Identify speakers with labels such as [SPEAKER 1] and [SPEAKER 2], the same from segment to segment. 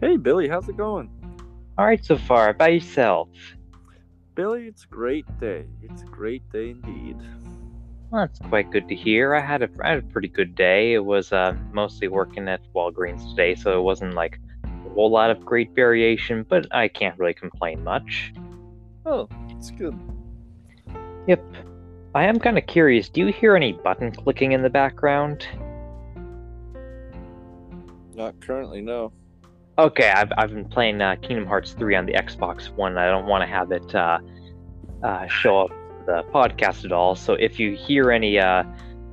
[SPEAKER 1] Hey, Billy, how's it going?
[SPEAKER 2] All right, so far. By yourself?
[SPEAKER 1] Billy, it's a great day. It's a great day indeed.
[SPEAKER 2] Well, that's quite good to hear. I had a, I had a pretty good day. It was uh, mostly working at Walgreens today, so it wasn't like a whole lot of great variation, but I can't really complain much.
[SPEAKER 1] Oh, it's good.
[SPEAKER 2] Yep. I am kind of curious. Do you hear any button clicking in the background?
[SPEAKER 1] Not currently, no.
[SPEAKER 2] Okay, I've, I've been playing uh, Kingdom Hearts 3 on the Xbox One. I don't want to have it uh, uh, show up the podcast at all. So if you hear any uh,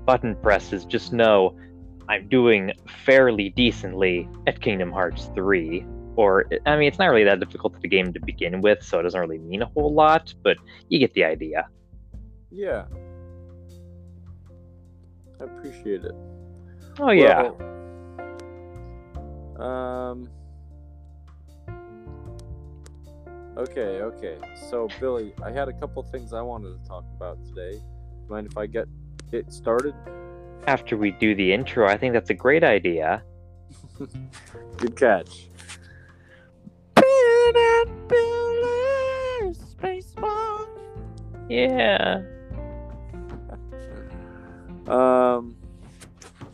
[SPEAKER 2] button presses, just know I'm doing fairly decently at Kingdom Hearts 3. Or, I mean, it's not really that difficult of a game to begin with, so it doesn't really mean a whole lot, but you get the idea.
[SPEAKER 1] Yeah. I appreciate it.
[SPEAKER 2] Oh, yeah.
[SPEAKER 1] Well, um. Okay, okay. So, Billy, I had a couple things I wanted to talk about today. Mind if I get it started?
[SPEAKER 2] After we do the intro, I think that's a great idea.
[SPEAKER 1] Good catch.
[SPEAKER 2] Yeah.
[SPEAKER 1] Um.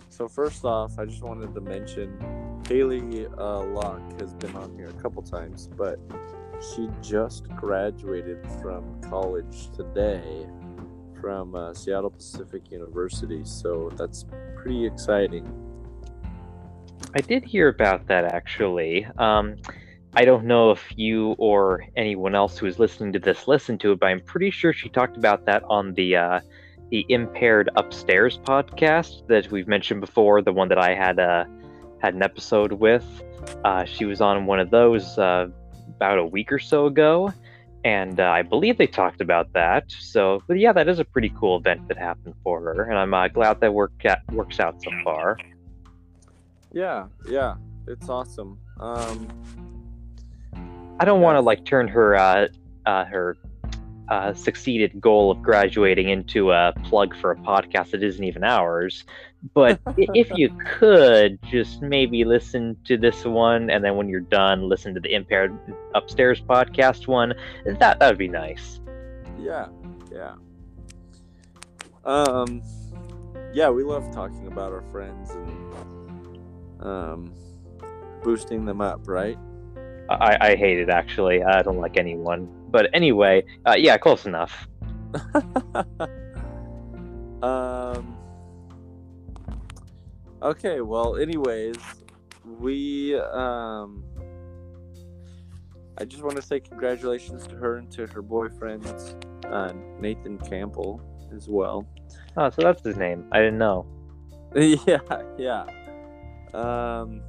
[SPEAKER 1] So first off, I just wanted to mention Haley uh, Locke has been on here a couple times, but she just graduated from college today from uh, Seattle Pacific University. So that's pretty exciting.
[SPEAKER 2] I did hear about that actually. Um, I don't know if you or anyone else who is listening to this listened to it, but I'm pretty sure she talked about that on the uh, the Impaired Upstairs podcast that we've mentioned before, the one that I had uh, had an episode with. Uh, she was on one of those uh, about a week or so ago, and uh, I believe they talked about that. So, but yeah, that is a pretty cool event that happened for her, and I'm uh, glad that work works out so far.
[SPEAKER 1] Yeah, yeah, it's awesome. Um,
[SPEAKER 2] I don't want to like turn her uh, uh, her uh, succeeded goal of graduating into a plug for a podcast that isn't even ours. But if you could just maybe listen to this one, and then when you're done, listen to the Impaired Upstairs podcast one, that that would be nice.
[SPEAKER 1] yeah, yeah. Um, yeah, we love talking about our friends and um, boosting them up, right?
[SPEAKER 2] I, I hate it actually. I don't like anyone. But anyway, uh, yeah, close enough.
[SPEAKER 1] um. Okay. Well, anyways, we um. I just want to say congratulations to her and to her boyfriend, uh, Nathan Campbell, as well.
[SPEAKER 2] Oh, so that's his name. I didn't know.
[SPEAKER 1] yeah, yeah. Um,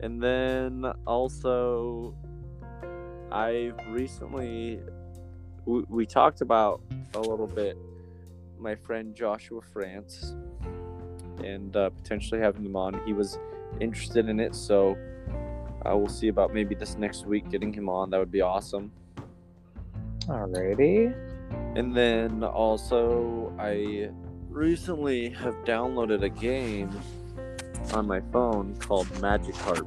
[SPEAKER 1] and then also, I've recently we, we talked about a little bit my friend Joshua France and uh, potentially having him on. He was interested in it, so uh, we'll see about maybe this next week getting him on. That would be awesome.
[SPEAKER 2] Alrighty.
[SPEAKER 1] And then also, I recently have downloaded a game on my phone called Magikarp.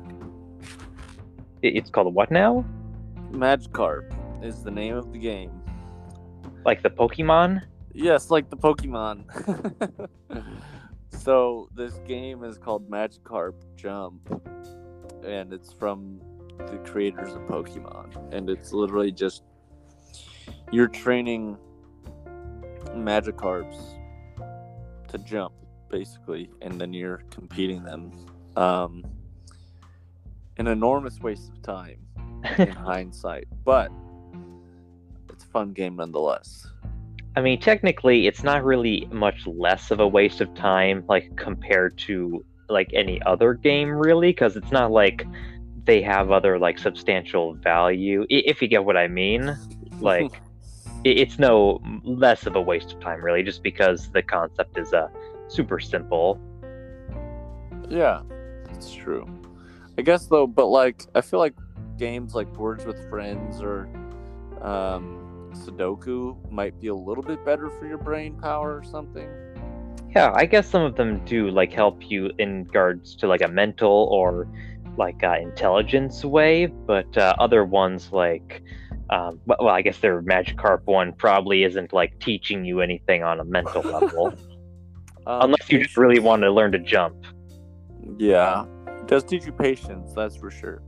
[SPEAKER 2] It- It's called what now?
[SPEAKER 1] Magikarp is the name of the game.
[SPEAKER 2] Like the Pokemon?
[SPEAKER 1] Yes, like the Pokemon. so this game is called Magikarp Jump, and it's from the creators of Pokemon, and it's literally just you're training Magikarps to jump, basically, and then you're competing them. Um, an enormous waste of time in hindsight, but it's a fun game nonetheless.
[SPEAKER 2] I mean, technically, it's not really much less of a waste of time, like compared to like any other game, really, because it's not like they have other like substantial value. If you get what I mean, like it's no less of a waste of time, really, just because the concept is uh super simple.
[SPEAKER 1] Yeah, it's true. I guess though, but like I feel like games like Words with Friends or um, Sudoku might be a little bit better for your brain power or something.
[SPEAKER 2] Yeah, I guess some of them do like help you in regards to like a mental or like uh, intelligence way, but uh, other ones like um, well, I guess their Magikarp one probably isn't like teaching you anything on a mental level,
[SPEAKER 1] Um,
[SPEAKER 2] unless you just really want to learn to jump.
[SPEAKER 1] Yeah, it does teach you patience. That's for sure.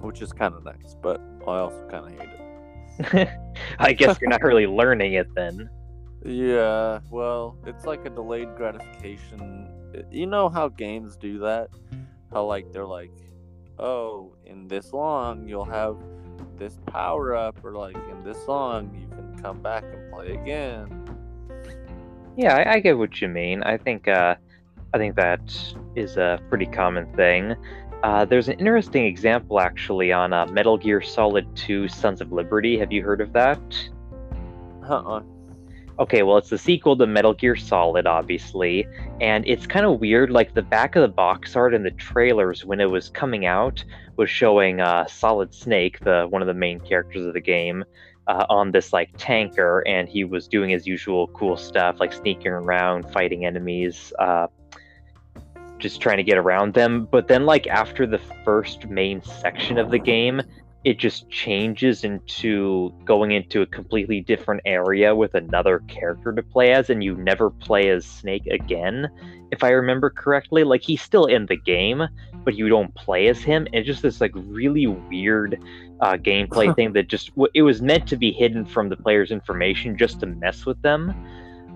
[SPEAKER 1] Which is kind of nice, but I also kind of hate it.
[SPEAKER 2] I guess you're not really learning it then.
[SPEAKER 1] Yeah, well, it's like a delayed gratification. You know how games do that? How like they're like, "Oh, in this long you'll have this power up," or like in this long you can come back and play again.
[SPEAKER 2] Yeah, I, I get what you mean. I think uh, I think that is a pretty common thing. Uh, there's an interesting example actually on uh, Metal Gear Solid 2: Sons of Liberty. Have you heard of that?
[SPEAKER 1] Uh-uh.
[SPEAKER 2] Okay, well, it's the sequel to Metal Gear Solid, obviously, and it's kind of weird. Like the back of the box art in the trailers when it was coming out was showing uh, Solid Snake, the one of the main characters of the game, uh, on this like tanker, and he was doing his usual cool stuff, like sneaking around, fighting enemies, uh, just trying to get around them. But then, like after the first main section of the game, it just changes into going into a completely different area with another character to play as, and you never play as Snake again, if I remember correctly. Like he's still in the game, but you don't play as him. And it's just this like really weird uh, gameplay thing that just it was meant to be hidden from the player's information just to mess with them.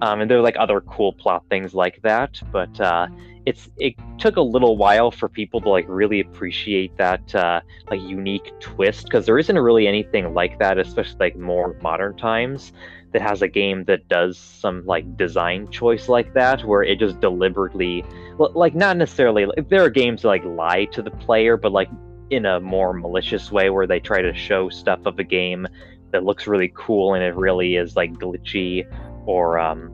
[SPEAKER 2] Um, and there are like other cool plot things like that, but uh, it's it took a little while for people to like really appreciate that uh, like unique twist because there isn't really anything like that, especially like more modern times that has a game that does some like design choice like that where it just deliberately like not necessarily like, there are games that like lie to the player but like in a more malicious way where they try to show stuff of a game that looks really cool and it really is like glitchy or um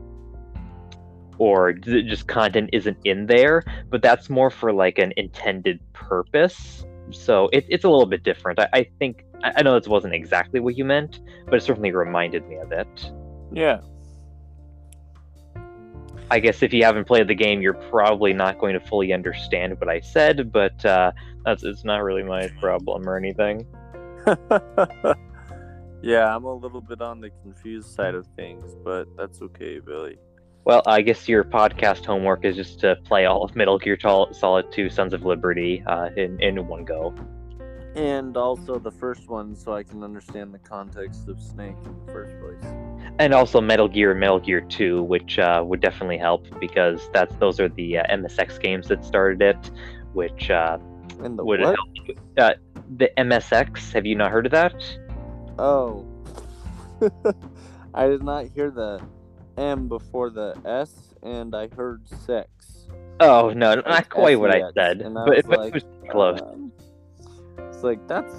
[SPEAKER 2] or just content isn't in there but that's more for like an intended purpose so it, it's a little bit different i, I think I, know this wasn't exactly what you meant but it certainly reminded me of it
[SPEAKER 1] Yeah.
[SPEAKER 2] I guess if you haven't played the game, you're probably not going to fully understand what I said, but uh, that's it's not really my problem or anything.
[SPEAKER 1] yeah, I'm a little bit on the confused side of things, but that's okay, Billy.
[SPEAKER 2] Well, I guess your podcast homework is just to play all of Metal Gear Solid 2: Sons of Liberty uh, in in one go.
[SPEAKER 1] And also the first one, so I can understand the context of Snake in the first place.
[SPEAKER 2] and also Metal Gear, and Metal Gear Two, which uh, would definitely help because that's those are the uh, MSX games that started it, which uh, would
[SPEAKER 1] what?
[SPEAKER 2] help. Uh, the MSX, have you not heard of that?
[SPEAKER 1] Oh. I did not hear the M before the S, and I heard sex.
[SPEAKER 2] Oh no, not
[SPEAKER 1] Like
[SPEAKER 2] quite what I said,
[SPEAKER 1] I
[SPEAKER 2] but,
[SPEAKER 1] like,
[SPEAKER 2] it was close.
[SPEAKER 1] um, it's like that's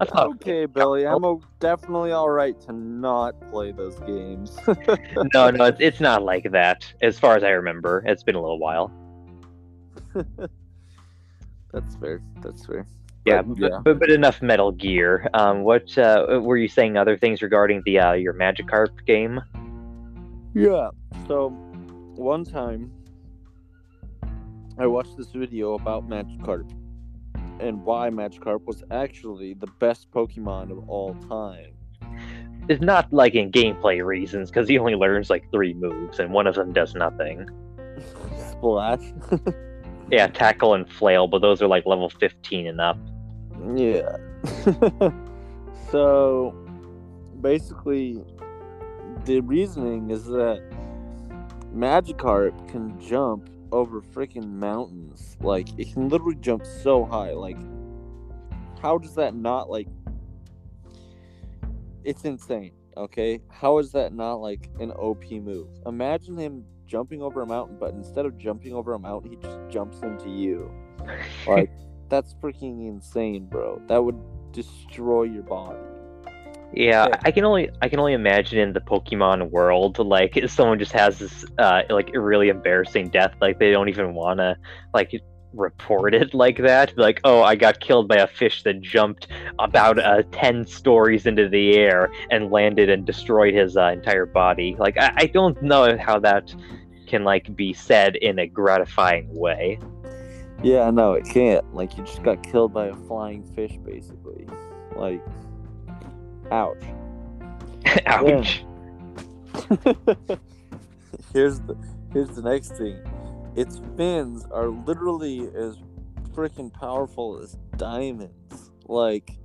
[SPEAKER 2] That's not
[SPEAKER 1] okay, Billy. I'm o- definitely all right to not play those games.
[SPEAKER 2] no, no, it's, it's not like that. As far as I remember, it's been a little while.
[SPEAKER 1] that's fair. That's fair.
[SPEAKER 2] Yeah,
[SPEAKER 1] But,
[SPEAKER 2] but,
[SPEAKER 1] yeah.
[SPEAKER 2] But, but enough Metal Gear. Um, what uh, were you saying? Other things regarding the uh, your Magikarp game?
[SPEAKER 1] Yeah. So, hmm. one time, I watched this video about Magikarp and why Magikarp was actually the best Pokemon of all time.
[SPEAKER 2] It's not like in gameplay reasons because he only learns like three moves and one of them does nothing.
[SPEAKER 1] Splash.
[SPEAKER 2] Yeah, tackle and flail, but those are like level 15 and up.
[SPEAKER 1] yeah. so, basically, the reasoning is that Magikarp can jump over freaking mountains. Like, it can literally jump so high. Like, how does that not, like, it's insane, okay? How is that not, like, an OP move? Imagine him jumping over a mountain, but instead of jumping over a mountain, he just jumps into you. Like, that's freaking insane, bro. That would destroy your body.
[SPEAKER 2] Yeah. I can only I can only imagine in the Pokemon world, like someone just has this uh like a really embarrassing death, like they don't even wanna like report it like that. Like, oh, I got killed by a fish that jumped about uh, ten stories into the air and landed and destroyed his uh, entire body. Like, I, I don't know how that can like be said in a gratifying way.
[SPEAKER 1] Yeah, no, it can't. Like you just got killed by a flying fish, basically. Like, ouch.
[SPEAKER 2] Ouch.
[SPEAKER 1] here's the here's the next thing. Its fins are literally as freaking powerful as diamonds. Like,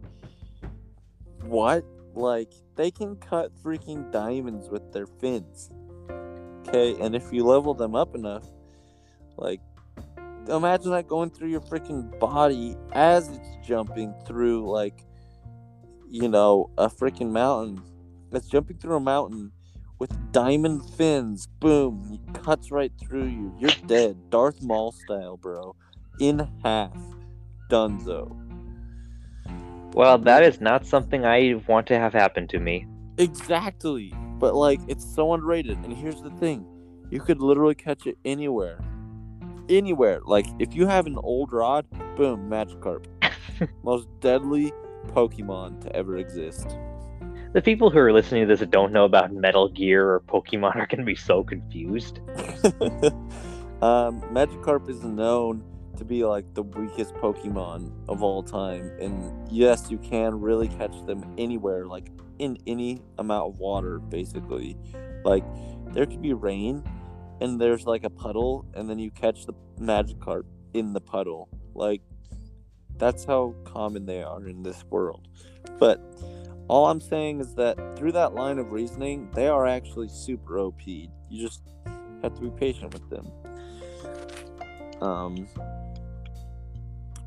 [SPEAKER 1] what? Like they can cut freaking diamonds with their fins. Okay, and if you level them up enough, like imagine that going through your freaking body as it's jumping through like you know, a freaking mountain. It's jumping through a mountain with diamond fins. Boom, he cuts right through you. You're dead. Darth Maul style, bro. In half. Dunzo.
[SPEAKER 2] Well, that is not something I want to have happen to me.
[SPEAKER 1] Exactly. But like it's so underrated. And here's the thing. You could literally catch it anywhere. Anywhere. Like if you have an old rod, boom, Magikarp. Most deadly Pokemon to ever exist.
[SPEAKER 2] The people who are listening to this that don't know about Metal Gear or Pokemon are going to be so confused.
[SPEAKER 1] um, Magikarp is known to be like the weakest Pokemon of all time, and yes, you can really catch them anywhere, like in any amount of water, basically. Like there could be rain, and there's like a puddle, and then you catch the Magikarp in the puddle. Like that's how common they are in this world. But all I'm saying is that through that line of reasoning, they are actually super OP. You just have to be patient with them. Um,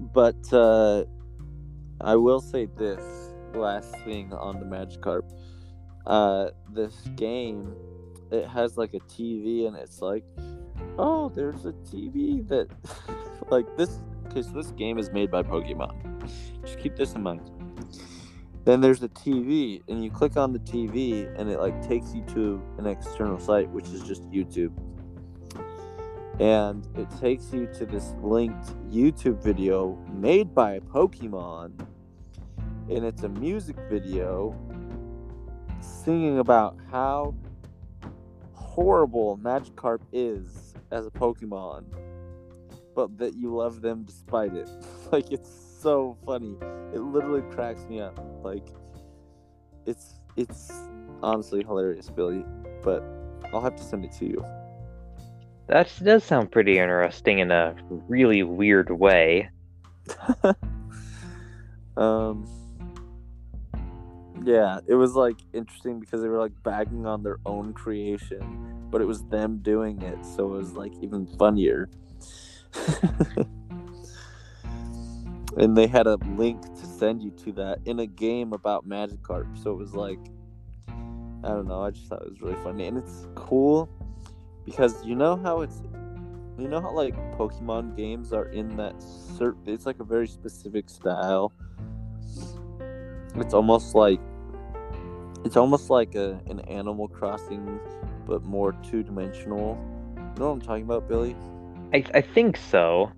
[SPEAKER 1] but uh, I will say this last thing on the Magikarp. Uh, this game, it has like a TV, and it's like, oh, there's a TV that, like this. Okay, so this game is made by Pokemon. Just keep this in mind. Then there's the TV, and you click on the TV, and it like takes you to an external site, which is just YouTube and it takes you to this linked YouTube video made by Pokemon, and it's a music video singing about how horrible Magikarp is as a Pokemon, but that you love them despite it. like it's so funny. It literally cracks me up. Like it's it's honestly hilarious, Billy. But I'll have to send it to you.
[SPEAKER 2] That does sound pretty interesting in a really weird way.
[SPEAKER 1] um yeah, it was like interesting because they were like bagging on their own creation, but it was them doing it, so it was like even funnier. and they had a link to send you to that in a game about Magikarp, so it was like I don't know, I just thought it was really funny and it's cool because you know how it's you know how like Pokemon games are in that certain it's like a very specific style. It's almost like it's almost like a an Animal Crossing but more two dimensional. You know what I'm talking about, Billy?
[SPEAKER 2] I I think so.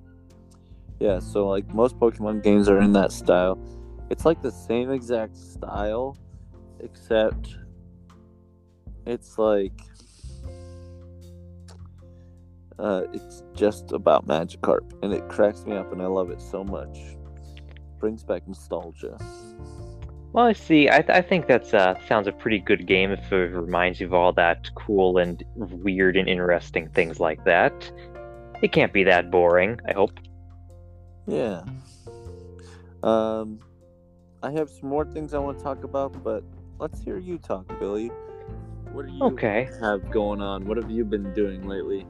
[SPEAKER 1] Yeah, so like most Pokemon games are in that style. It's like the same exact style, except it's like uh, it's just about Magikarp, and it cracks me up, and I love it so much. Brings back nostalgia.
[SPEAKER 2] Well, I see. I, th- I think that uh, sounds a pretty good game if it reminds you of all that cool and weird and interesting things like that. It can't be that boring. I hope.
[SPEAKER 1] Yeah. Um, I have some more things I want to talk about, but let's hear you talk, Billy. What do you
[SPEAKER 2] okay.
[SPEAKER 1] have going on? What have you been doing lately?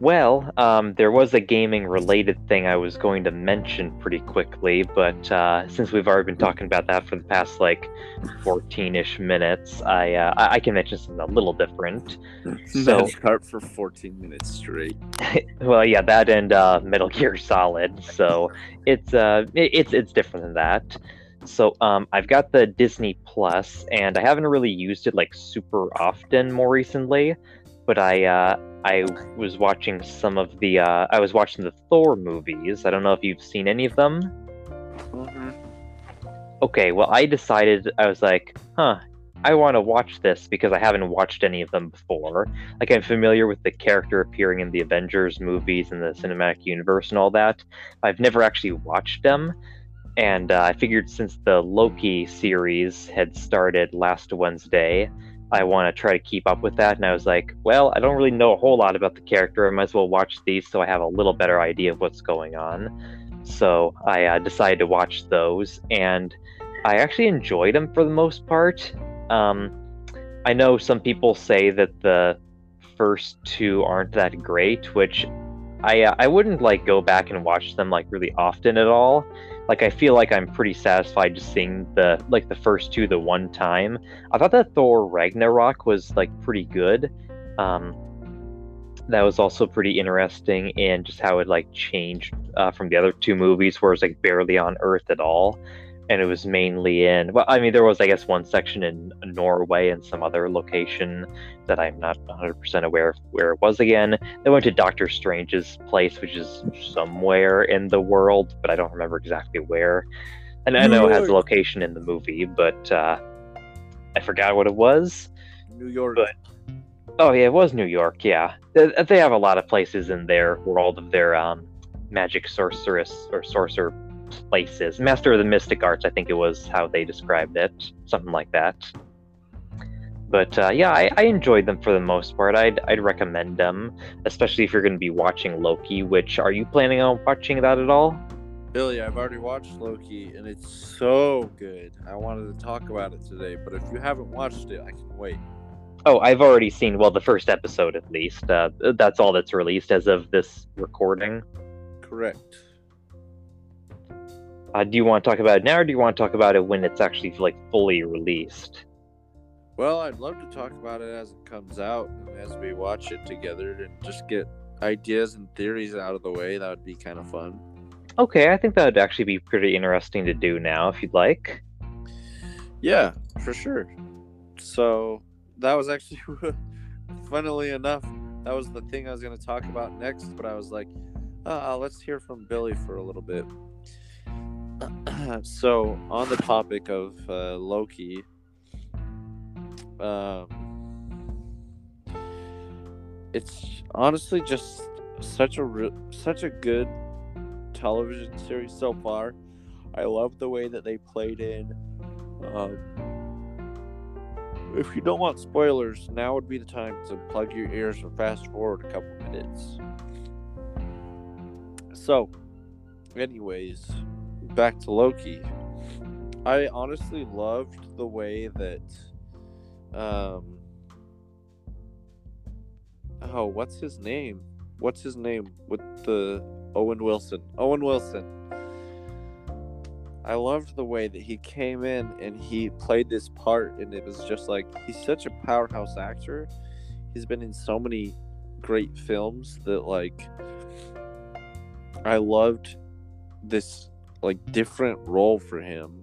[SPEAKER 2] Well, um, there was a gaming related thing I was going to mention pretty quickly, but uh, since we've already been talking about that for the past like 14 ish minutes, I, uh, I can mention something a little different.
[SPEAKER 1] so, Magikarp for 14 minutes straight.
[SPEAKER 2] well, yeah, that and uh, Metal Gear Solid. So it's uh, it, it's it's different than that. So um, I've got the Disney Plus, and I haven't really used it like super often more recently but I uh, I was watching some of the uh, I was watching the Thor movies. I don't know if you've seen any of them.
[SPEAKER 1] Mm-hmm.
[SPEAKER 2] Okay, well I decided I was like, huh, I want to watch this because I haven't watched any of them before. Like I'm familiar with the character appearing in the Avengers movies and the cinematic universe and all that. I've never actually watched them, and uh, I figured since the Loki series had started last Wednesday, I want to try to keep up with that. And I was like, well, I don't really know a whole lot about the character. I might as well watch these so I have a little better idea of what's going on. So I uh, decided to watch those, and I actually enjoyed them for the most part. Um, I know some people say that the first two aren't that great, which I uh, I wouldn't like go back and watch them like really often at all. Like I feel like I'm pretty satisfied just seeing the like the first two the one time. I thought that Thor Ragnarok was like pretty good. Um, that was also pretty interesting in just how it like changed uh, from the other two movies, where it's like barely on Earth at all and it was mainly in well i mean there was i guess one section in norway and some other location that i'm not 100% aware of where it was again they went to doctor strange's place which is somewhere in the world but i don't remember exactly where and i know it has a location in the movie but uh, i forgot what it was
[SPEAKER 1] New York.
[SPEAKER 2] But oh yeah, it was New York. Yeah, they, they have a lot of places in there where all of their um, magic sorceress or sorcerer places. Master of the Mystic Arts, I think it was how they described it, something like that. But uh, yeah, I, I enjoyed them for the most part. I'd I'd recommend them, especially if you're going to be watching Loki. Which are you planning on watching that at all?
[SPEAKER 1] Billy, I've already watched Loki and it's so good. I wanted to talk about it today, but if you haven't watched it, I can wait.
[SPEAKER 2] Oh, I've already seen well the first episode at least. Uh, that's all that's released as of this recording.
[SPEAKER 1] Correct.
[SPEAKER 2] Uh, do you want to talk about it now, or do you want to talk about it when it's actually like fully released?
[SPEAKER 1] Well, I'd love to talk about it as it comes out and as we watch it together and just get ideas and theories out of the way. That would be kind of fun.
[SPEAKER 2] Okay, I think that would actually be pretty interesting to do now, if you'd like.
[SPEAKER 1] Yeah, for sure. So that was actually, funnily enough, that was the thing I was going to talk about next. But I was like, uh, let's hear from Billy for a little bit. so on the topic of uh, Loki, um, it's honestly just such a re- such a good television series so far. I love the way that they played in. Um, if you don't want spoilers, now would be the time to plug your ears and fast forward a couple minutes. So, anyways, back to Loki. I honestly loved the way that um Oh, what's his name? What's his name with the Owen Wilson? Owen Wilson. I loved the way that he came in and he played this part and it was just like he's such a powerhouse actor. He's been in so many great films that like I loved this like different role for him.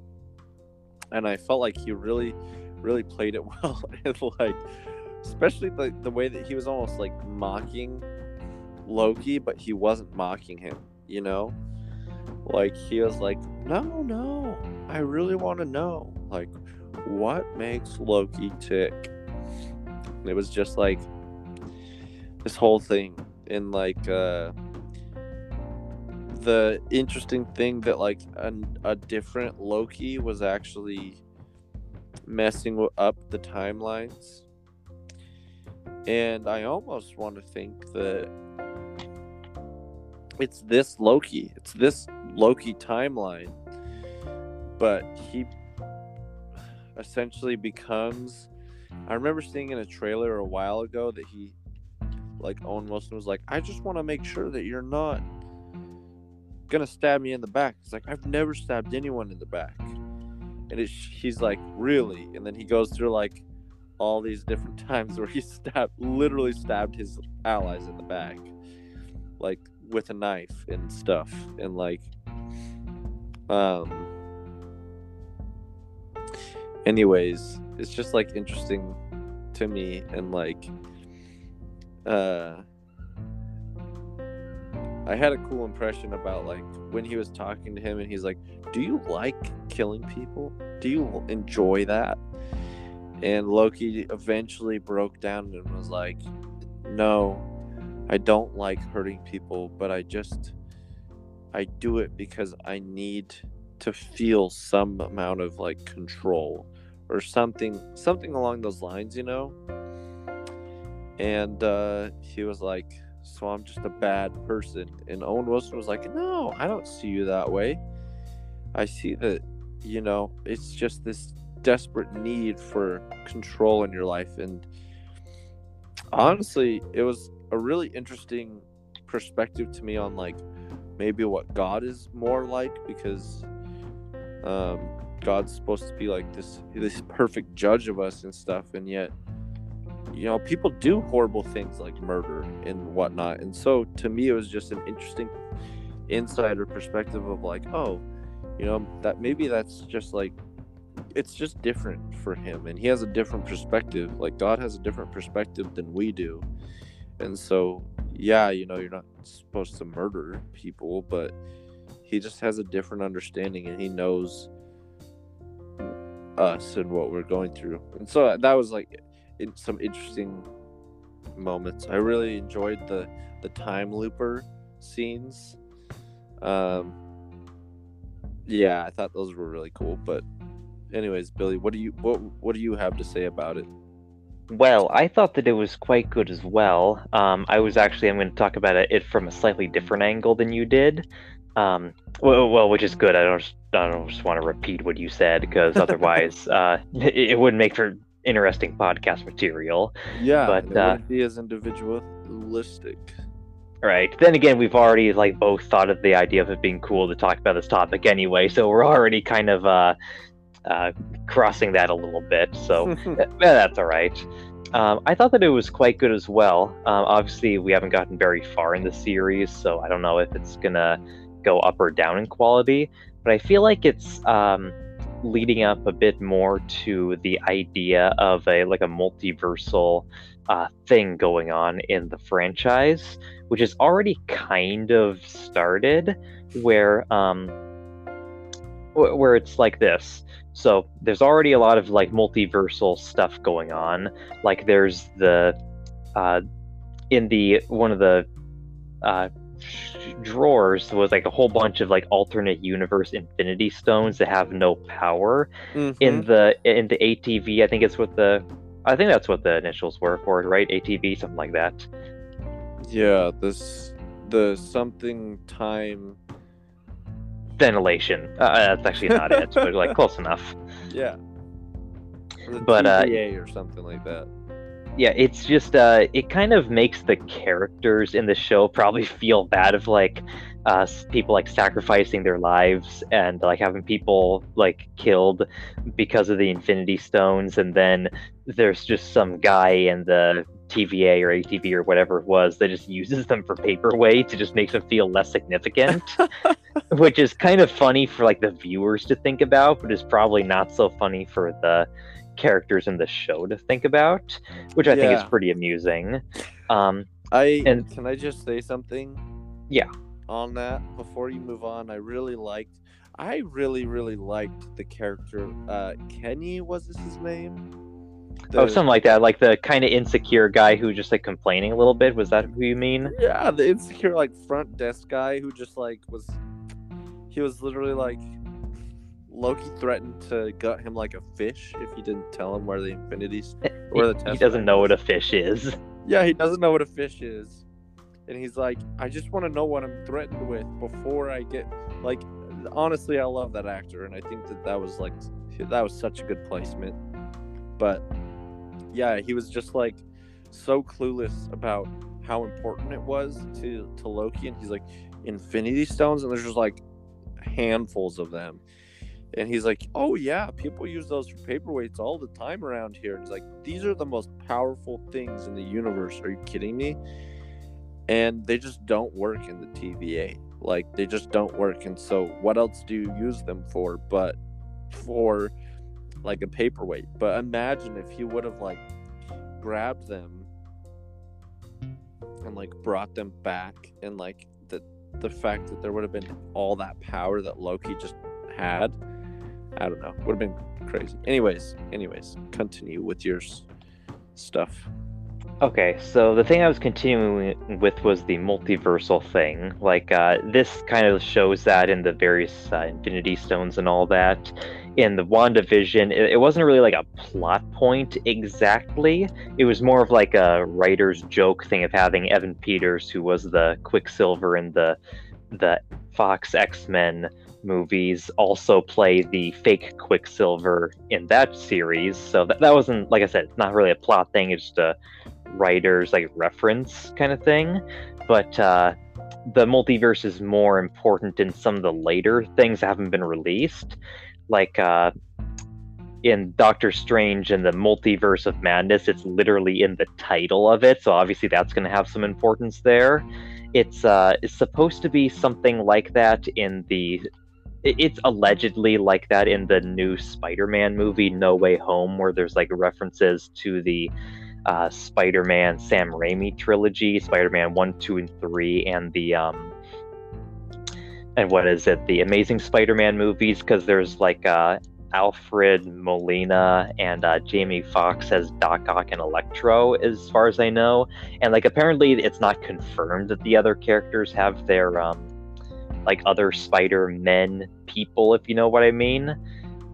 [SPEAKER 1] And i felt like he really really played it well. And like especially the, the way that he was almost like mocking loki but he wasn't mocking him you know? Like he was like no no i really want to know like what makes loki tick? It was just like this whole thing in like uh the interesting thing that like a, a different Loki was actually messing up the timelines. And I almost want to think that it's this Loki. It's this Loki timeline. But he essentially becomes I remember seeing in a trailer a while ago that he like Owen Wilson was like, I just want to make sure that you're not gonna stab me in the back. It's like I've never stabbed anyone in the back, and it's, he's like, really? And then he goes through like all these different times where he stabbed, literally stabbed his allies in the back, like with a knife and stuff, and like, um. Anyways, it's just like interesting to me and like, uh I had a cool impression about like when he was talking to him and he's like, "Do you like killing people? Do you enjoy that?" And Loki eventually broke down and was like, "No, I don't like hurting people, but I just I do it because I need to feel some amount of like control or something something along those lines, you know?" And uh he was like, "So I'm just a bad person." And Owen Wilson was like, "No, I don't see you that way. I see that, you know, it's just this desperate need for control in your life and honestly, it was a really interesting perspective to me on like maybe what God is more like because um, God's supposed to be like this this perfect judge of us and stuff, and yet you know people do horrible things like murder and whatnot. And so to me, it was just an interesting insider perspective of like, oh, you know, that maybe that's just like it's just different for him and he has a different perspective. Like god has a different perspective than we do. And so yeah you know you're not supposed to murder people but he just has a different understanding and he knows us and what we're going through. And so that was like in some interesting moments i really enjoyed the the time looper scenes um yeah i thought those were really cool but anyways billy what do you what what do you have to say about it
[SPEAKER 2] Well, I thought that it was quite good as well. Um, I was actually I'm going to talk about it from a slightly different angle than you did. Um, well, well, which is good. I don't I don't just want to repeat what you said because otherwise uh, it, it wouldn't make for interesting podcast material.
[SPEAKER 1] yeah
[SPEAKER 2] But,
[SPEAKER 1] it
[SPEAKER 2] uh,
[SPEAKER 1] be as individualistic
[SPEAKER 2] Right. Then again, we've already like both thought of the idea of it being cool to talk about this topic anyway, so we're already kind of uh, uh, crossing that a little bit. So yeah, that's all right. Um, I thought that it was quite good as well. Um, obviously, we haven't gotten very far in the series, so I don't know if it's gonna go up or down in quality. But I feel like it's um, leading up a bit more to the idea of a like a multiversal uh, thing going on in the franchise, which is already kind of started, where um, wh- where it's like this. So there's already a lot of like multiversal stuff going on. Like there's the uh, in the one of the uh, drawers was like a whole bunch of like alternate universe infinity stones that have no power in
[SPEAKER 1] Mhm.
[SPEAKER 2] the in the ATV. I think it's what the I think that's what the initials were for right? ATV, something like that.
[SPEAKER 1] yeah this the something time
[SPEAKER 2] Ventilation. Uh, that's actually not it, but like close enough.
[SPEAKER 1] yeah
[SPEAKER 2] But, uh,
[SPEAKER 1] or something like that
[SPEAKER 2] Yeah, it's just uh, it kind of makes the characters in the show probably feel bad of like uh, people like sacrificing their lives and like having people like killed because of the Infinity Stones, and then there's just some guy in the TVA or ATV or whatever it was that just uses them for paperweight to just makes them feel less significant, which is kind of funny for like the viewers to think about, but is probably not so funny for the characters in the show to think about, which I think is pretty amusing. Um,
[SPEAKER 1] I
[SPEAKER 2] And-
[SPEAKER 1] can I just say something?
[SPEAKER 2] Yeah.
[SPEAKER 1] On that before you move on, I really liked. I really really liked the character. Uh, Kenny was this his name?
[SPEAKER 2] oh, something like that, like the kind of insecure guy who just like complaining a little bit. Was that who you mean?
[SPEAKER 1] Yeah, the insecure like front desk guy who just like was. He was literally like. Loki threatened to gut him like a fish if he didn't tell him where the infinities where the
[SPEAKER 2] he, he doesn't know what a fish is.
[SPEAKER 1] Yeah, he doesn't know what a fish is. And he's like, I just want to know what I'm threatened with before I get like honestly, I love that actor and I think that that was like that was such a good placement. But yeah, he was just like so clueless about how important it was to to Loki and he's like infinity stones and there's just like handfuls of them. And he's like, "Oh yeah, people use those for paperweights all the time around here." And he's like, "These are the most powerful things in the universe. Are you kidding me?" And they just don't work in the TVA. Like they just don't work. And so, what else do you use them for? But for like a paperweight. But imagine if he would have like grabbed them and like brought them back, and like the the fact that there would have been all that power that Loki just had I don't know. Would have been crazy. Anyways, anyways, continue with your stuff.
[SPEAKER 2] Okay, so the thing I was continuing with was the multiversal thing. Like, uh, this kind of shows that in the various uh, Infinity Stones and all that. In the WandaVision, it, it wasn't really like a plot point exactly. It was more of like a writer's joke thing of having Evan Peters, who was the Quicksilver in the the Fox X Men movies, also play the fake Quicksilver in that series. So that, that wasn't, like I said, it's not really a plot thing. It's just a writer's like reference kind of thing. But uh, the multiverse is more important in some of the later things that haven't been released, like uh, in Doctor Strange and the Multiverse of Madness. It's literally in the title of it, so obviously that's going to have some importance there. It's uh, it's supposed to be something like that in the. It- It's allegedly like that in the new Spider-Man movie, No Way Home, where there's like references to the uh, Spider-Man Sam Raimi trilogy, Spider-Man one, two, and three, and the um, and what is it, the Amazing Spider-Man movies? Because there's like uh, Alfred Molina and uh, Jamie Foxx as Doc Ock and Electro, as far as I know, and like apparently it's not confirmed that the other characters have their um, like other Spider-Men people, if you know what I mean,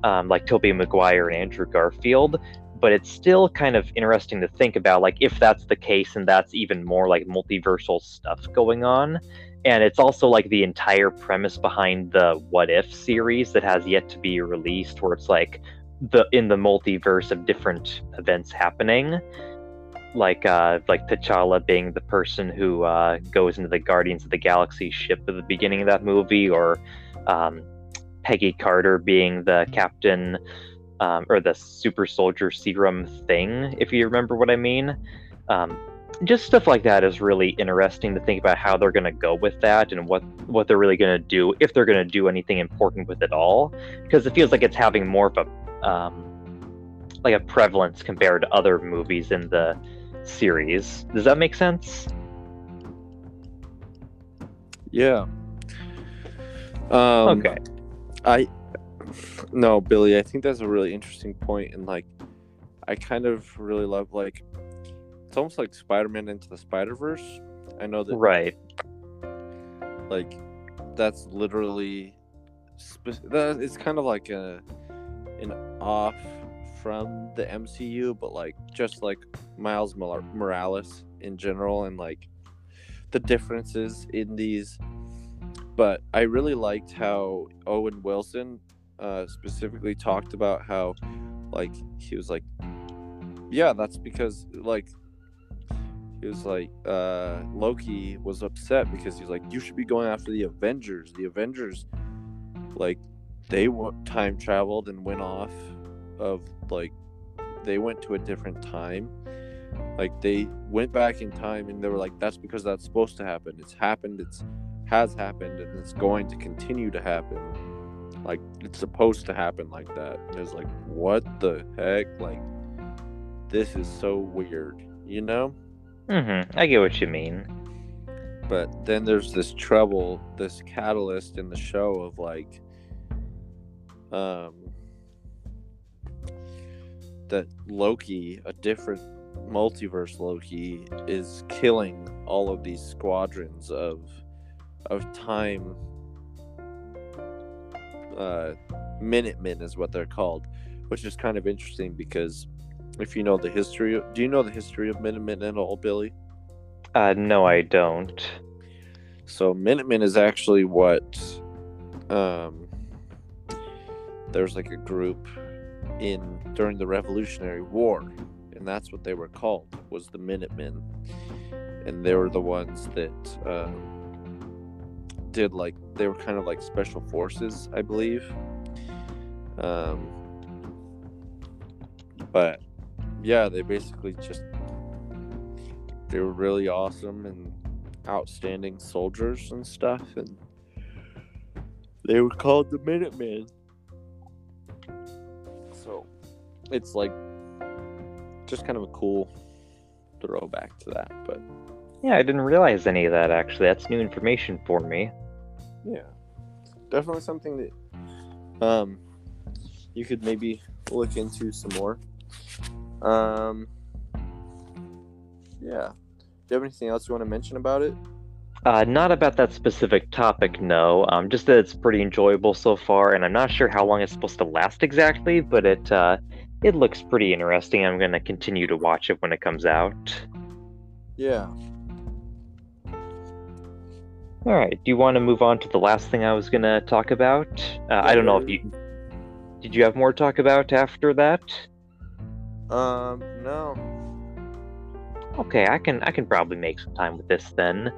[SPEAKER 2] um, like Tobey Maguire and Andrew Garfield. But it's still kind of interesting to think about like if that's the case and that's even more like multiversal stuff going on. And it's also like the entire premise behind the what if series that has yet to be released where it's like the in the multiverse of different events happening like uh like T'Challa being the person who uh goes into the Guardians of the Galaxy ship at the beginning of that movie or um Peggy Carter being the captain um, or the super soldier serum thing, if you remember what I mean. Um, just stuff like that is really interesting to think about how they're going to go with that and what what they're really going to do if they're going to do anything important with it all, because it feels like it's having more of a um, like a prevalence compared to other movies in the series. Does that make sense?
[SPEAKER 1] Yeah. Um,
[SPEAKER 2] okay.
[SPEAKER 1] I no, Billy. I think that's a really interesting point, and like, I kind of really love like, it's almost like Spider-Man into the Spider-Verse. I know that
[SPEAKER 2] Right.
[SPEAKER 1] like, that's literally, spe- that it's kind of like a, an off from the MCU, but like just like Miles Mor- Morales in general, and like the differences in these. But I really liked how Owen Wilson uh, specifically talked about how, like, he was like, yeah, that's because, like, he was like, uh, Loki was upset because he's like, you should be going after the Avengers. The Avengers, like, they time traveled and went off of, like, they went to a different time. Like, they went back in time and they were like, that's because that's supposed to happen. It's happened. It's has happened and it's going to continue to happen. Like it's supposed to happen like that. And it's like, what the heck? Like this is so weird, you know?
[SPEAKER 2] Mm-hmm. I get what you mean.
[SPEAKER 1] But then there's this trouble, this catalyst in the show of like um that Loki, a different multiverse Loki, is killing all of these squadrons of of time uh Minutemen is what they're called, which is kind of interesting because if you know the history do you know the history of Minutemen at all, Billy?
[SPEAKER 2] Uh, no, I don't.
[SPEAKER 1] So Minutemen is actually what um there's like a group in during the Revolutionary War, and that's what they were called was the Minutemen, and they were the ones that um, did like they were kind of like special forces, I believe. Um, but yeah, they basically just they were really awesome and outstanding soldiers and stuff, and they were called the Minutemen. So it's like just kind of a cool throwback to that, but
[SPEAKER 2] Yeah, I didn't realize any of that actually. That's new information for me.
[SPEAKER 1] yeah, definitely something that um you could maybe look into some more. Um, yeah. Do you have anything else you want to mention about it?
[SPEAKER 2] Uh, not about that specific topic, no. Um, just that it's pretty enjoyable so far, and I'm not sure how long it's supposed to last exactly, but it uh, it looks pretty interesting. I'm gonna continue to watch it when it comes out.
[SPEAKER 1] Yeah.
[SPEAKER 2] All right. Do you want to move on to the last thing I was gonna talk about? Uh, I don't know if you did. You have more to talk about after that?
[SPEAKER 1] Um, no.
[SPEAKER 2] Okay, I can I can probably make some time with this then.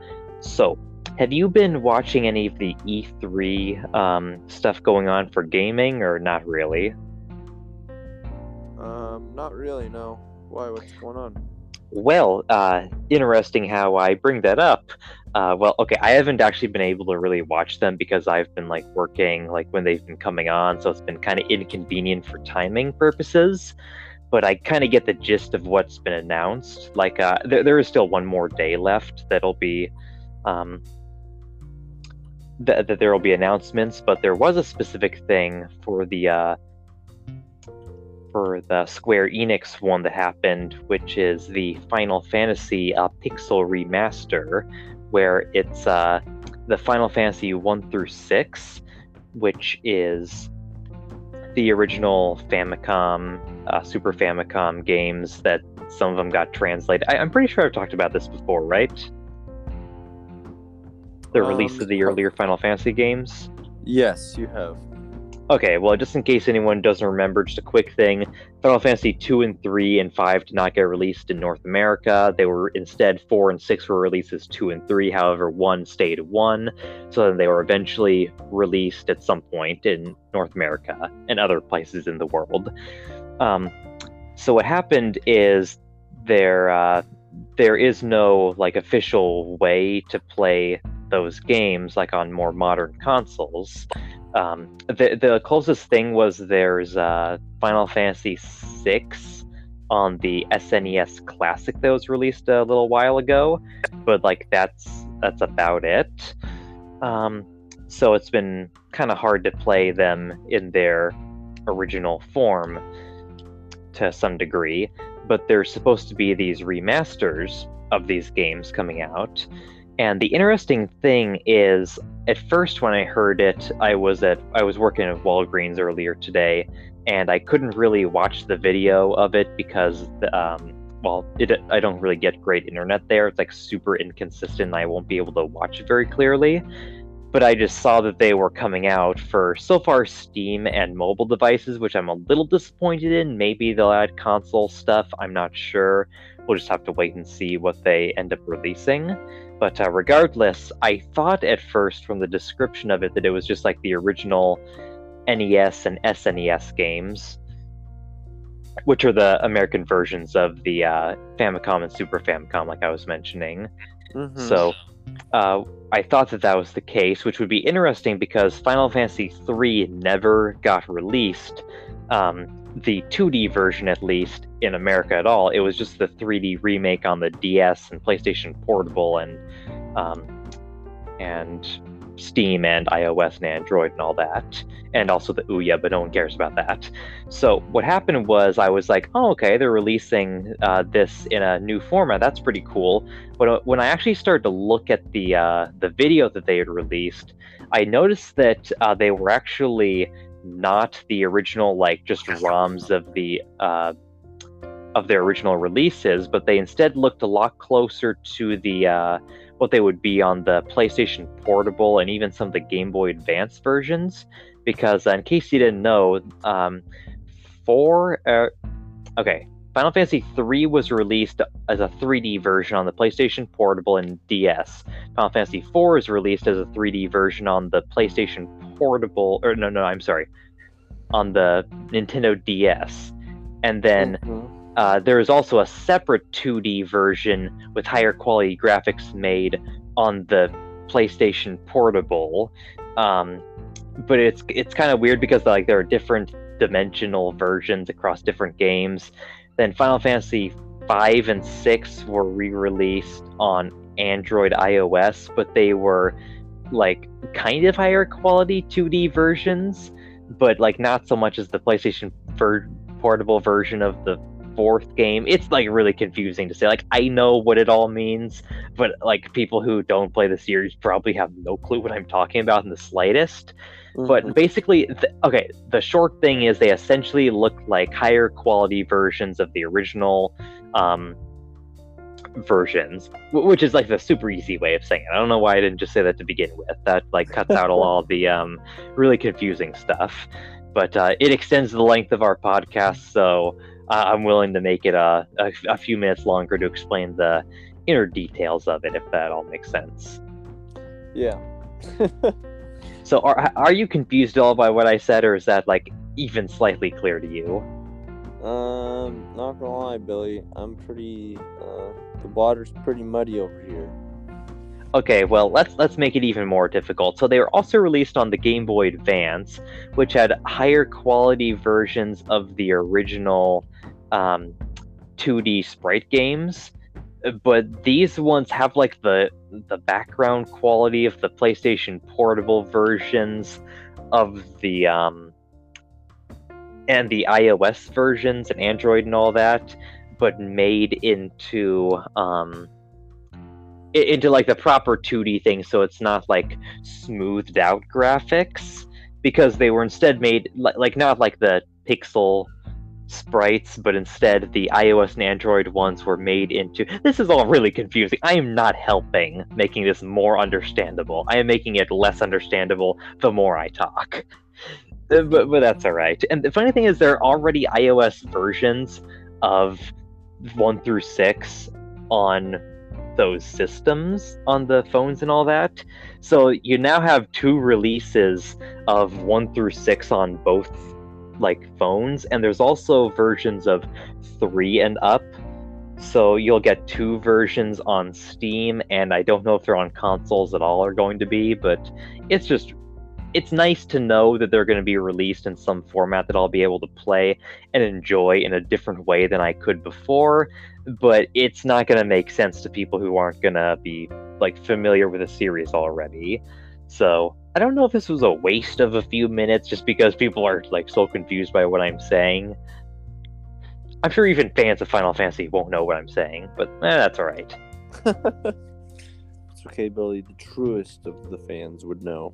[SPEAKER 2] So, have you been watching any of the E3 um, stuff going on for gaming, or not really?
[SPEAKER 1] Um, not really. No. Why? What's going on?
[SPEAKER 2] Well, uh, interesting how I bring that up. Uh, well, okay, I haven't actually been able to really watch them because I've been like working like when they've been coming on, so it's been kind of inconvenient for timing purposes. But I kind of get the gist of what's been announced. Like, uh, there, there is still one more day left that'll be, um, th- that there will be announcements. But there was a specific thing for the uh, for the Square Enix one that happened, which is the Final Fantasy uh, Pixel Remaster, where it's uh, the Final Fantasy 1 through 6, which is the original Famicom, uh, Super Famicom games that some of them got translated. I, am pretty sure I've talked about this before, right? The um, release of the earlier Final Fantasy games?
[SPEAKER 1] Yes, you have.
[SPEAKER 2] Okay, well, just in case anyone doesn't remember, just a quick thing Final Fantasy 2 and 3 and 5 did not get released in North America. They were instead 4 and 6 were released as 2 and 3. However, 1 stayed 1. So then they were eventually released at some point in North America and other places in the world. Um, so what happened is there uh, there is no like official way to play those games like on more modern consoles. Um, the the closest thing was there's uh, Final Fantasy VI on the SNES Classic that was released a little while ago, but like that's that's about it. Um, so it's been kind of hard to play them in their original form to some degree. But there's supposed to be these remasters of these games coming out, and the interesting thing is, at first when I heard it, I was at I was working at Walgreens earlier today, and I couldn't really watch the video of it because, the, um, well, it, I don't really get great internet there. It's like super inconsistent. I won't be able to watch it very clearly. But I just saw that they were coming out for so far Steam and mobile devices, which I'm a little disappointed in. Maybe they'll add console stuff. I'm not sure. We'll just have to wait and see what they end up releasing. But uh, regardless, I thought at first from the description of it that it was just like the original NES and SNES games, which are the American versions of the uh, Famicom and Super Famicom, like I was mentioning. Mm-hmm. So uh, I thought that that was the case, which would be interesting because Final Fantasy III never got released. Um, the 2D version, at least in America at all. It was just the 3D remake on the DS and PlayStation Portable and um, and Steam and iOS and Android and all that, and also the Ouya, but no one cares about that. So what happened was I was like, oh, okay, they're releasing uh, this in a new format. That's pretty cool. But uh, when I actually started to look at the uh, the video that they had released, I noticed that uh, they were actually not the original like just ROMs of the uh, of their original releases, but they instead looked a lot closer to the uh, what they would be on the PlayStation Portable and even some of the Game Boy Advance versions. Because uh, in case you didn't know, um, four uh, okay, Final Fantasy III was released as a 3D version on the PlayStation Portable and DS. Final Fantasy IV is released as a 3D version on the PlayStation portable or no no i'm sorry on the nintendo ds and then mm-hmm. uh, there is also a separate 2d version with higher quality graphics made on the playstation portable um, but it's it's kind of weird because like there are different dimensional versions across different games then final fantasy 5 and 6 were re-released on android ios but they were like kind of higher quality 2D versions. but like not so much as the PlayStation ver- portable version of the fourth game. It's like really confusing to say. Like I know what it all means, but like people who don't play the series probably have no clue what I'm talking about in the slightest. But basically, th- okay, the short thing is they essentially look like higher quality versions of the original um, versions, wh- which is like the super easy way of saying it. I don't know why I didn't just say that to begin with. That like cuts out all the um, really confusing stuff. But uh, it extends the length of our podcast, so uh, I'm willing to make it a, a few minutes longer to explain the inner details of it, if that all makes sense.
[SPEAKER 1] yeah.
[SPEAKER 2] So are are you confused at all by what I said, or is that like even slightly clear to you?
[SPEAKER 1] Um, not gonna lie, Billy, I'm pretty. Uh, the water's pretty muddy over here.
[SPEAKER 2] Okay, well let's let's make it even more difficult. So they were also released on the Game Boy Advance, which had higher quality versions of the original um, 2D sprite games. But these ones have like the the background quality of the PlayStation Portable versions of the um, and the iOS versions and Android and all that, but made into um, into like the proper 2D thing, so it's not like smoothed out graphics because they were instead made li- like not like the pixel sprites, but instead the iOS and Android ones were made into. This is all really confusing. I am not helping making this more understandable. I am making it less understandable the more I talk. Uh, But, but that's all right. And the funny thing is, there are already iOS versions of one through six on those systems on the phones and all that. So you now have two releases of one through six on both like phones, and there's also versions of three and up. So you'll get two versions on Steam, and I don't know if they're on consoles at all are going to be, but it's just it's nice to know that they're going to be released in some format that I'll be able to play and enjoy in a different way than I could before but it's not going to make sense to people who aren't going to be like familiar with the series already. So I don't know if this was a waste of a few minutes just because people are like so confused by what I'm saying. I'm sure even fans of Final Fantasy won't know what I'm saying, but eh, that's all right.
[SPEAKER 1] It's okay, Billy. The truest of the fans would know.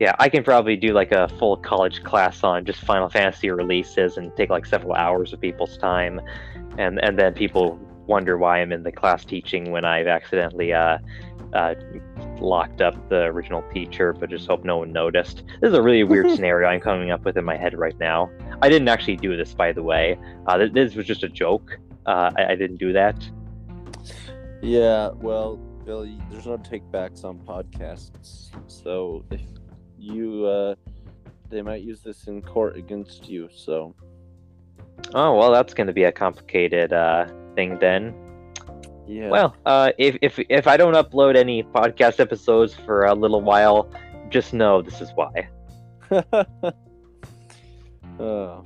[SPEAKER 2] Yeah, I can probably do like a full college class on just Final Fantasy releases and take like several hours of people's time, and and then people wonder why I'm in the class teaching when I've accidentally uh, uh, locked up the original teacher, but just hope no one noticed. This is a really weird scenario I'm coming up with in my head right now. I didn't actually do this, by the way. Uh, th- this was just a joke. Uh, I-, I didn't do that.
[SPEAKER 1] Yeah, well, Billy, there's no takebacks on podcasts. So if you, uh, they might use this in court against you. So
[SPEAKER 2] Oh well, that's going to be a complicated uh, thing then.
[SPEAKER 1] yeah.
[SPEAKER 2] Well, uh, if if if I don't upload any podcast episodes for a little while, just know this is why.
[SPEAKER 1] uh,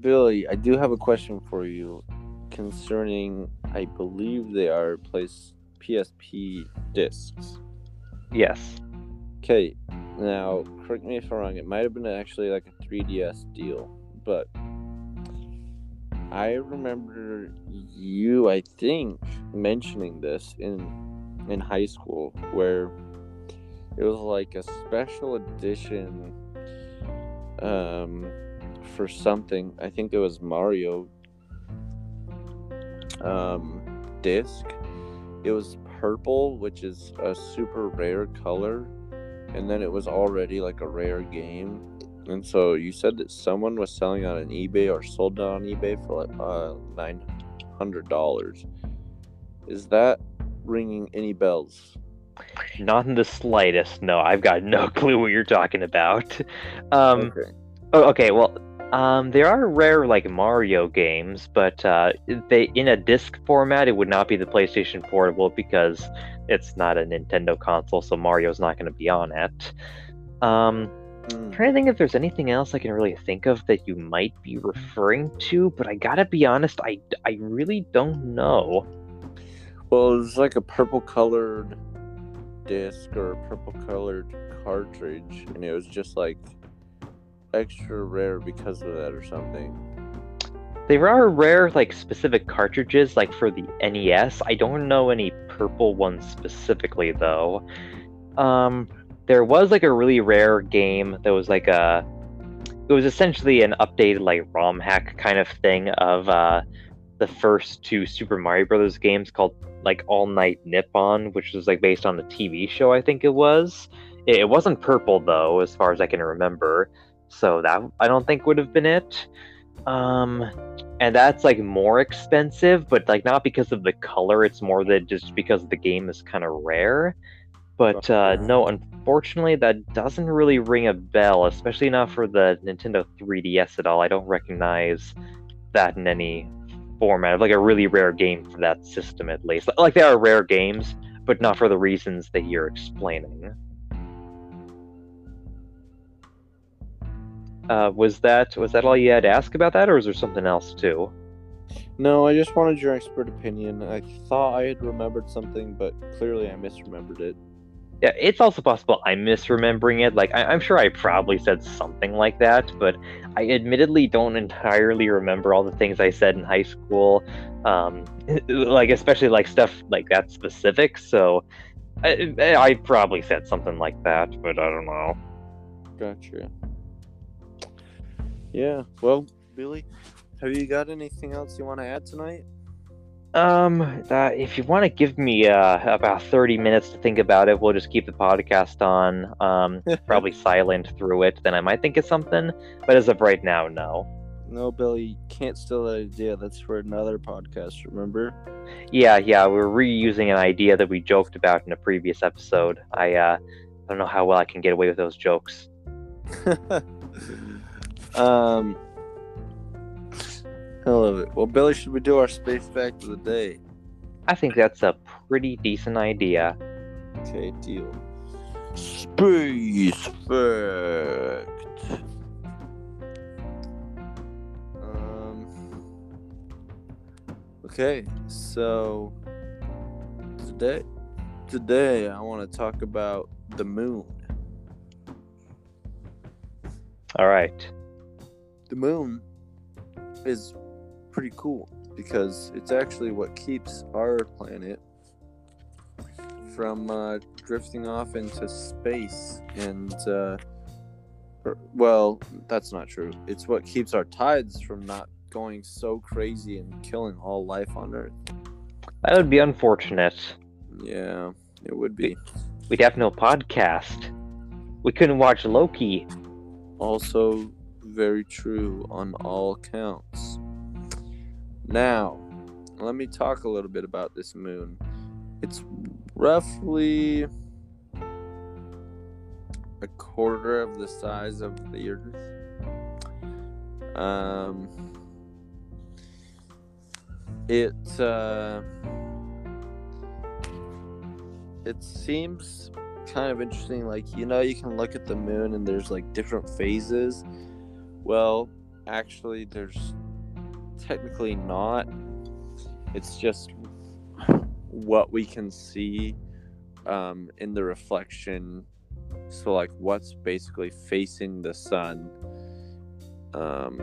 [SPEAKER 1] Billy, I do have a question for you concerning. I believe they are place PSP discs.
[SPEAKER 2] Yes.
[SPEAKER 1] Okay, now correct me if I'm wrong. It might have been actually like a 3DS deal, but I remember you, I think, mentioning this in in high school, where it was like a special edition um, for something. I think it was Mario um, disc. It was purple, which is a super rare color and then it was already like a rare game. And so you said that someone was selling on an eBay or sold it on eBay for like uh, nine hundred dollars. Is that ringing any bells?
[SPEAKER 2] Not in the slightest. No, I've got no clue what you're talking about. Um,
[SPEAKER 1] okay.
[SPEAKER 2] oh, okay, well, um, there are rare like Mario games, but uh, they in a disc format. It would not be the PlayStation Portable because it's not a Nintendo console, so Mario's not going to be on it. Um,
[SPEAKER 1] Hmm.
[SPEAKER 2] trying to think if there's anything else I can really think of that you might be referring to, but I gotta be honest, I, I really don't know.
[SPEAKER 1] Well, it was like a purple colored disc or a purple colored cartridge, and it was just like extra rare because of that or something.
[SPEAKER 2] There are rare, like specific cartridges, like for the NES. I don't know any purple ones specifically, though. Um, there was like a really rare game that was like a. It was essentially an updated like ROM hack kind of thing of uh, the first two Super Mario Brothers games called like All Night Nippon, which was like based on the TV show. I think it was. It, it wasn't purple though, as far as I can remember. So that I don't think would have been it. Um, and that's like more expensive, but like not because of the color. It's more that just because the game is kind of rare. But uh, no, unfortunately, that doesn't really ring a bell, especially not for the Nintendo 3DS at all. I don't recognize that in any format of like a really rare game for that system, at least. Like they are rare games, but not for the reasons that you're explaining. Uh, was that was that all you had to ask about that, or was there something else too?
[SPEAKER 1] No, I just wanted your expert opinion. I thought I had remembered something, but clearly I misremembered it.
[SPEAKER 2] Yeah, it's also possible I'm misremembering it. Like I, am sure I probably said something like that, but I admittedly don't entirely remember all the things I said in high school. Um, like especially like stuff like that specific. So I, I probably said something like that, but I don't know.
[SPEAKER 1] Gotcha. Yeah. Well, Billy, have you got anything else you want to add tonight?
[SPEAKER 2] Um, uh, if you want to give me uh, about 30 minutes to think about it, we'll just keep the podcast on, um, probably silent through it. Then I might think of something. But as of right now, no.
[SPEAKER 1] No, Billy, can't steal that idea. That's for another podcast, remember?
[SPEAKER 2] Yeah, yeah, we're reusing an idea that we joked about in a previous episode. I, uh, I don't know how well I can get away with those jokes.
[SPEAKER 1] Um, I love it. Well, Billy, should we do our space fact of the day?
[SPEAKER 2] I think that's a pretty decent idea.
[SPEAKER 1] Okay, deal. Space fact. Um. Okay, so today, today I want to talk about the moon.
[SPEAKER 2] All right
[SPEAKER 1] the moon is pretty cool because it's actually what keeps our planet from uh, drifting off into space and uh, or, well that's not true. It's what keeps our tides from not going so crazy and killing all life on earth.
[SPEAKER 2] That would be unfortunate.
[SPEAKER 1] Yeah it would be.
[SPEAKER 2] We'd have no podcast. We couldn't watch loki.
[SPEAKER 1] Also very true on all counts. Now, let me talk a little bit about this moon. It's roughly a quarter of the size of the Earth. Um, it uh, it seems kind of interesting. Like you know, you can look at the moon and there's like different phases well, actually, there's technically not. It's just what we can see um, in the reflection. So, like, what's basically facing the sun um,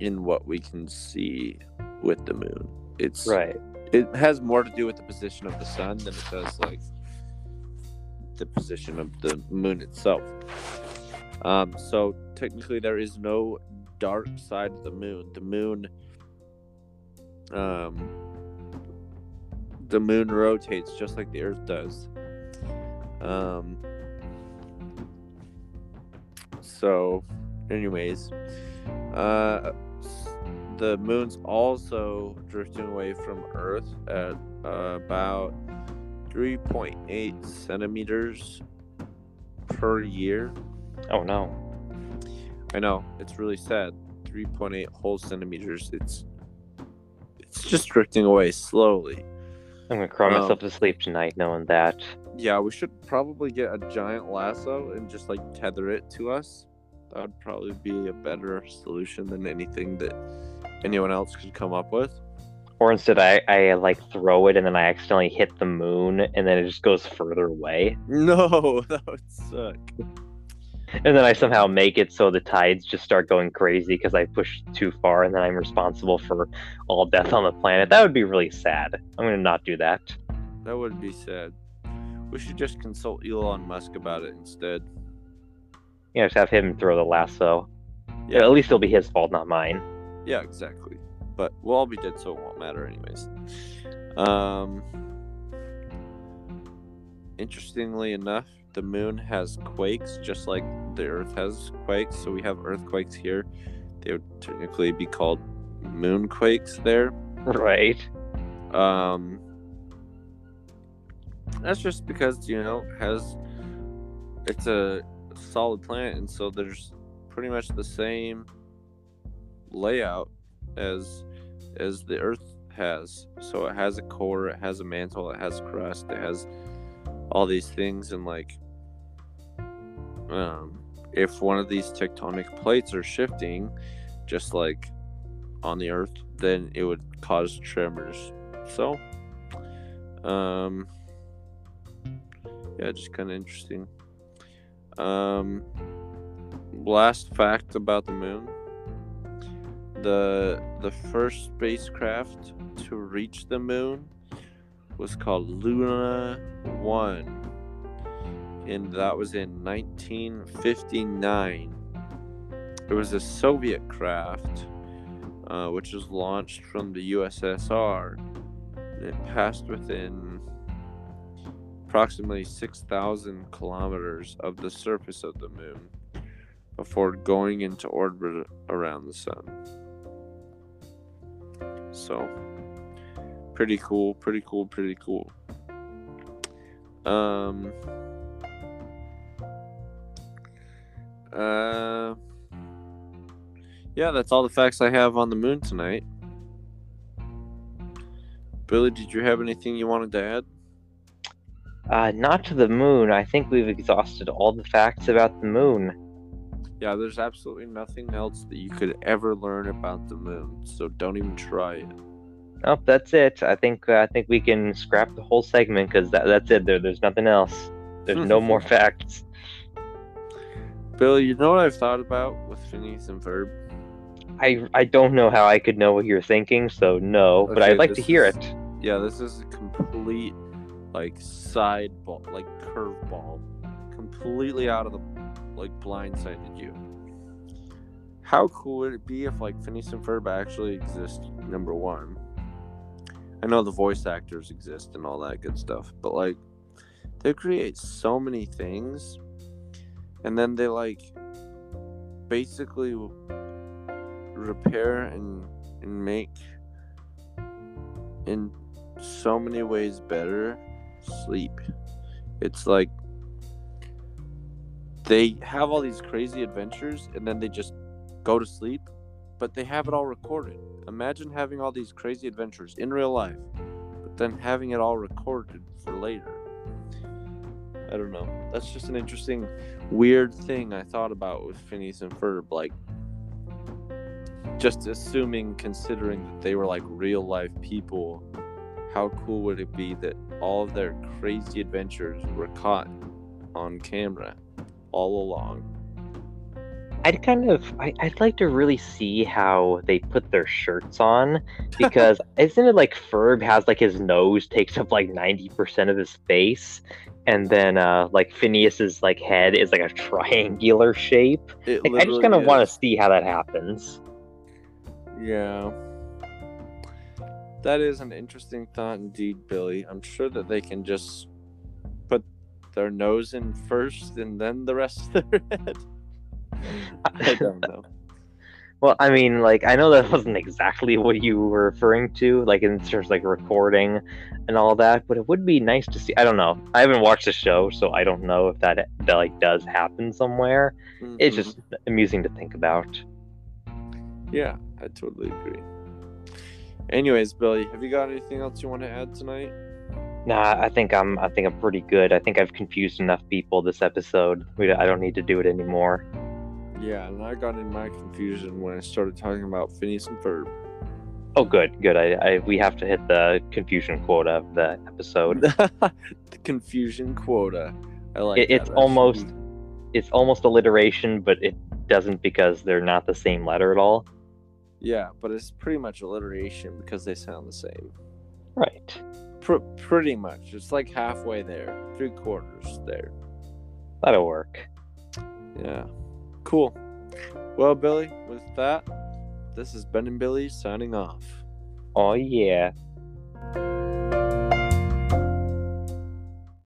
[SPEAKER 1] in what we can see with the moon. It's
[SPEAKER 2] right.
[SPEAKER 1] It has more to do with the position of the sun than it does like the position of the moon itself. Um, so technically, there is no dark side of the moon. The moon, um, the moon rotates just like the Earth does. Um, so, anyways, uh, the moon's also drifting away from Earth at uh, about 3.8 centimeters per year.
[SPEAKER 2] Oh no.
[SPEAKER 1] I know it's really sad. Three point eight whole centimeters. It's it's just drifting away slowly.
[SPEAKER 2] I'm gonna cry um, myself to sleep tonight knowing that.
[SPEAKER 1] Yeah, we should probably get a giant lasso and just like tether it to us. That would probably be a better solution than anything that anyone else could come up with.
[SPEAKER 2] Or instead, I, I like throw it and then I accidentally hit the moon and then it just goes further away.
[SPEAKER 1] No, that would suck.
[SPEAKER 2] And then I somehow make it so the tides just start going crazy because I pushed too far and then I'm responsible for all death on the planet. That would be really sad. I'm going to not do that.
[SPEAKER 1] That would be sad. We should just consult Elon Musk about it instead.
[SPEAKER 2] Yeah, just have him throw the lasso.
[SPEAKER 1] Yeah.
[SPEAKER 2] At least it'll be his fault, not mine.
[SPEAKER 1] Yeah, exactly. But we'll all be dead, so it won't matter, anyways. Um, interestingly enough, the moon has quakes just like the Earth has quakes. So we have earthquakes here. They would technically be called moonquakes there.
[SPEAKER 2] Right.
[SPEAKER 1] Um, that's just because you know has it's a solid planet, and so there's pretty much the same layout as as the Earth has. So it has a core, it has a mantle, it has crust, it has all these things, and like, um, if one of these tectonic plates are shifting, just like on the Earth, then it would cause tremors. So, um, yeah, just kind of interesting. Um, last fact about the moon: the the first spacecraft to reach the moon was called Luna One, and that was in 1959. It was a Soviet craft, uh, which was launched from the USSR. It passed within approximately 6,000 kilometers of the surface of the moon before going into orbit around the sun. So, pretty cool, pretty cool, pretty cool. Um, uh, yeah, that's all the facts I have on the moon tonight. Billy, did you have anything you wanted to add?
[SPEAKER 2] Uh, not to the moon. I think we've exhausted all the facts about the moon.
[SPEAKER 1] Yeah, there's absolutely nothing else that you could ever learn about the moon, so don't even try it.
[SPEAKER 2] Nope, that's it. I think uh, I think we can scrap the whole segment because that, that's it. There, there's nothing else. There's no more facts.
[SPEAKER 1] Billy, you know what I've thought about with Phineas and Ferb?
[SPEAKER 2] I I don't know how I could know what you're thinking, so no. But I'd like to hear
[SPEAKER 1] is-
[SPEAKER 2] it.
[SPEAKER 1] Yeah, this is a complete like side ball, like curveball, completely out of the like blindsided you. How cool would it be if like Phineas and Ferb actually exist? Number one, I know the voice actors exist and all that good stuff, but like they create so many things, and then they like basically repair and and make in so many ways better sleep. It's like they have all these crazy adventures and then they just go to sleep, but they have it all recorded. Imagine having all these crazy adventures in real life, but then having it all recorded for later. I don't know. That's just an interesting, weird thing I thought about with Phineas and Ferb. Like, just assuming, considering that they were like real life people, how cool would it be that all of their crazy adventures were caught on camera all along?
[SPEAKER 2] I'd kind of I, I'd like to really see how they put their shirts on because isn't it like Ferb has like his nose takes up like ninety percent of his face, and then uh like Phineas's like head is like a triangular shape. Like, I just kind of want to see how that happens.
[SPEAKER 1] Yeah. That is an interesting thought indeed, Billy. I'm sure that they can just put their nose in first and then the rest of their head. I don't know.
[SPEAKER 2] Well, I mean, like I know that wasn't exactly what you were referring to, like in terms of, like recording and all that, but it would be nice to see. I don't know. I haven't watched the show, so I don't know if that that like does happen somewhere. It's
[SPEAKER 1] Mhm.
[SPEAKER 2] just amusing to think about.
[SPEAKER 1] Yeah, I totally agree. Anyways, Billy, have you got anything else you want to add tonight?
[SPEAKER 2] Nah, I think I'm. I think I'm pretty good. I think I've confused enough people this episode. We, I don't need to do it anymore.
[SPEAKER 1] Yeah, and I got in my confusion when I started talking about Phineas and Ferb.
[SPEAKER 2] Oh, good, good. I, I we have to hit the confusion quota of the episode.
[SPEAKER 1] the confusion quota. I like
[SPEAKER 2] It-
[SPEAKER 1] that.
[SPEAKER 2] it's almost- It's almost alliteration, but it doesn't because they're not the same letter at all.
[SPEAKER 1] Yeah, but it's pretty much alliteration because they sound the same.
[SPEAKER 2] Right.
[SPEAKER 1] Pr- pretty much. It's like halfway there, three quarters there.
[SPEAKER 2] That'll work.
[SPEAKER 1] Yeah. Cool. Well, Billy, with that, this is Ben and Billy signing off.
[SPEAKER 2] Oh, yeah.